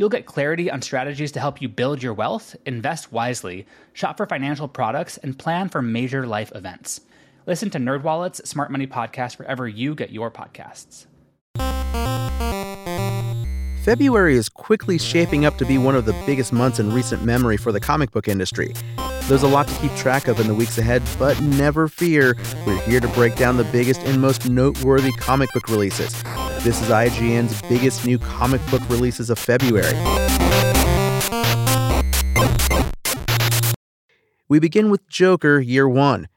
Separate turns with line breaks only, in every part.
You'll get clarity on strategies to help you build your wealth, invest wisely, shop for financial products, and plan for major life events. Listen to NerdWallet's Smart Money Podcast wherever you get your podcasts.
February is quickly shaping up to be one of the biggest months in recent memory for the comic book industry. There's a lot to keep track of in the weeks ahead, but never fear, we're here to break down the biggest and most noteworthy comic book releases. This is IGN's biggest new comic book releases of February. We begin with Joker Year 1.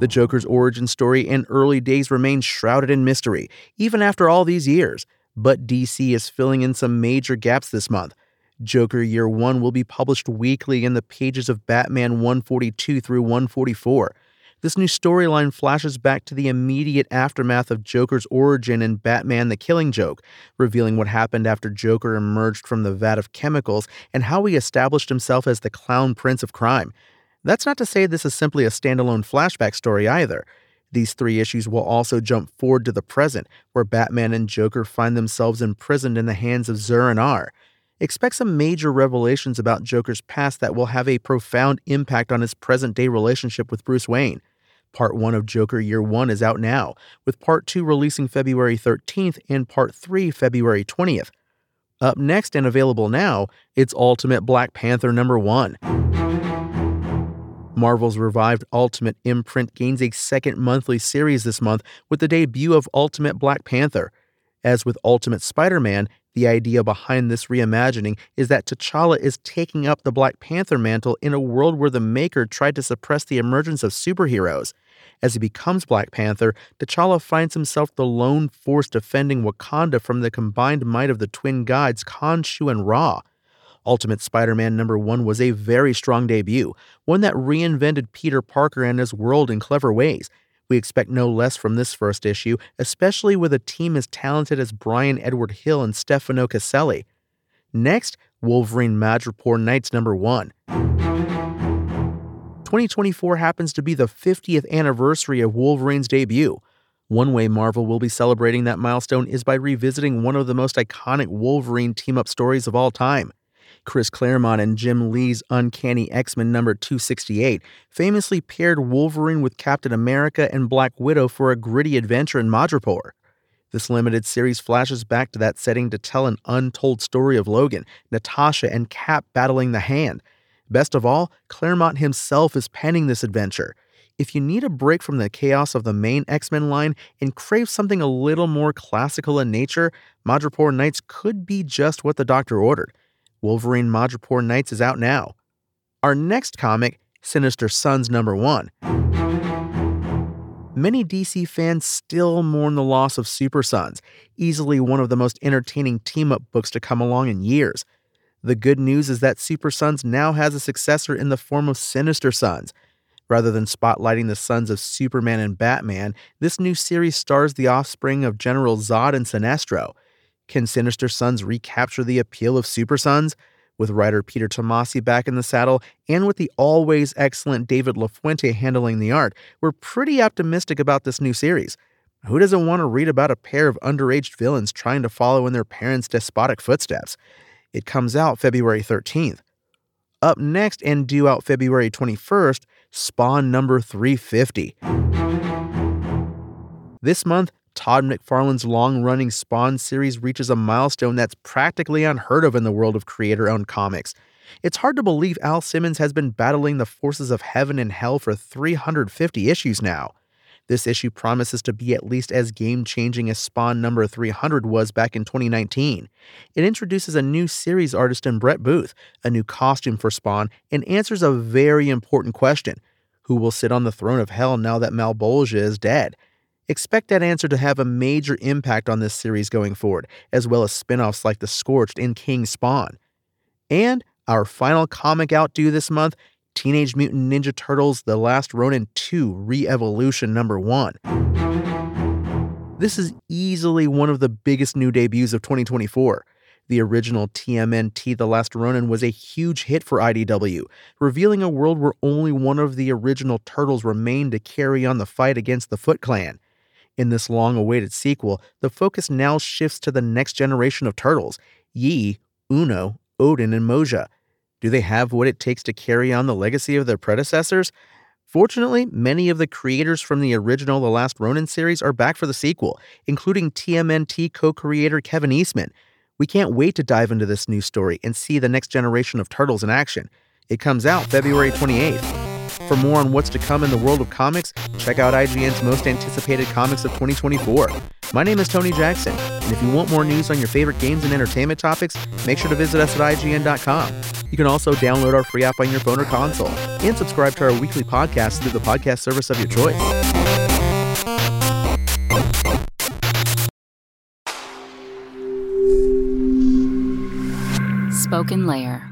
The Joker's origin story and early days remain shrouded in mystery, even after all these years. But DC is filling in some major gaps this month. Joker Year 1 will be published weekly in the pages of Batman 142 through 144. This new storyline flashes back to the immediate aftermath of Joker's origin in Batman the Killing Joke, revealing what happened after Joker emerged from the vat of chemicals and how he established himself as the clown prince of crime. That's not to say this is simply a standalone flashback story either. These three issues will also jump forward to the present, where Batman and Joker find themselves imprisoned in the hands of Zur-En-Arrh. Expect some major revelations about Joker's past that will have a profound impact on his present day relationship with Bruce Wayne. Part 1 of Joker Year 1 is out now, with Part 2 releasing February 13th and Part 3 February 20th. Up next and available now, it's Ultimate Black Panther number 1. Marvel's revived Ultimate imprint gains a second monthly series this month with the debut of Ultimate Black Panther. As with Ultimate Spider Man, the idea behind this reimagining is that T'Challa is taking up the Black Panther mantle in a world where the Maker tried to suppress the emergence of superheroes. As he becomes Black Panther, T'Challa finds himself the lone force defending Wakanda from the combined might of the twin gods Khonshu and Ra. Ultimate Spider Man number one was a very strong debut, one that reinvented Peter Parker and his world in clever ways. We expect no less from this first issue, especially with a team as talented as Bryan Edward Hill and Stefano Caselli. Next, Wolverine Madripoor Knights number one. 2024 happens to be the 50th anniversary of Wolverine's debut. One way Marvel will be celebrating that milestone is by revisiting one of the most iconic Wolverine team up stories of all time. Chris Claremont and Jim Lee's Uncanny X Men number 268 famously paired Wolverine with Captain America and Black Widow for a gritty adventure in Madripoor. This limited series flashes back to that setting to tell an untold story of Logan, Natasha, and Cap battling the Hand. Best of all, Claremont himself is penning this adventure. If you need a break from the chaos of the main X Men line and crave something a little more classical in nature, Madripoor Knights could be just what the doctor ordered. Wolverine Madripoor Knights is out now. Our next comic, Sinister Sons number 1. Many DC fans still mourn the loss of Super Sons, easily one of the most entertaining team up books to come along in years. The good news is that Super Sons now has a successor in the form of Sinister Sons. Rather than spotlighting the sons of Superman and Batman, this new series stars the offspring of General Zod and Sinestro. Can Sinister Sons recapture the appeal of Super Sons? With writer Peter Tomasi back in the saddle and with the always excellent David LaFuente handling the art, we're pretty optimistic about this new series. Who doesn't want to read about a pair of underage villains trying to follow in their parents' despotic footsteps? It comes out February 13th. Up next and due out February 21st, Spawn number 350. This month, Todd McFarlane's long running Spawn series reaches a milestone that's practically unheard of in the world of creator owned comics. It's hard to believe Al Simmons has been battling the forces of heaven and hell for 350 issues now. This issue promises to be at least as game changing as Spawn number 300 was back in 2019. It introduces a new series artist in Brett Booth, a new costume for Spawn, and answers a very important question Who will sit on the throne of hell now that Malebolgia is dead? Expect that answer to have a major impact on this series going forward, as well as spin offs like The Scorched and King Spawn. And Our final comic out due this month Teenage Mutant Ninja Turtles The Last Ronin 2 Re Evolution number 1. This is easily one of the biggest new debuts of 2024. The original TMNT The Last Ronin was a huge hit for IDW, revealing a world where only one of the original turtles remained to carry on the fight against the Foot Clan. In this long awaited sequel, the focus now shifts to the next generation of turtles Yi, Uno, Odyn, and Moja. Do they have what it takes to carry on the legacy of their predecessors? Fortunately, many of the creators from the original The Last Ronin series are back for the sequel, including TMNT co creator Kevin Eastman. We can't wait to dive into this new story and see the next generation of turtles in action. It comes out February 28th. For more on what's to come in the world of comics, check out IGN's most anticipated comics of 2024. My name is Tony Jackson, and if you want more news on your favorite games and entertainment topics, make sure to visit us at IGN.com. You can also download our free app on your phone or console and subscribe to our weekly podcast through the podcast service of your choice.
Spoken Layer.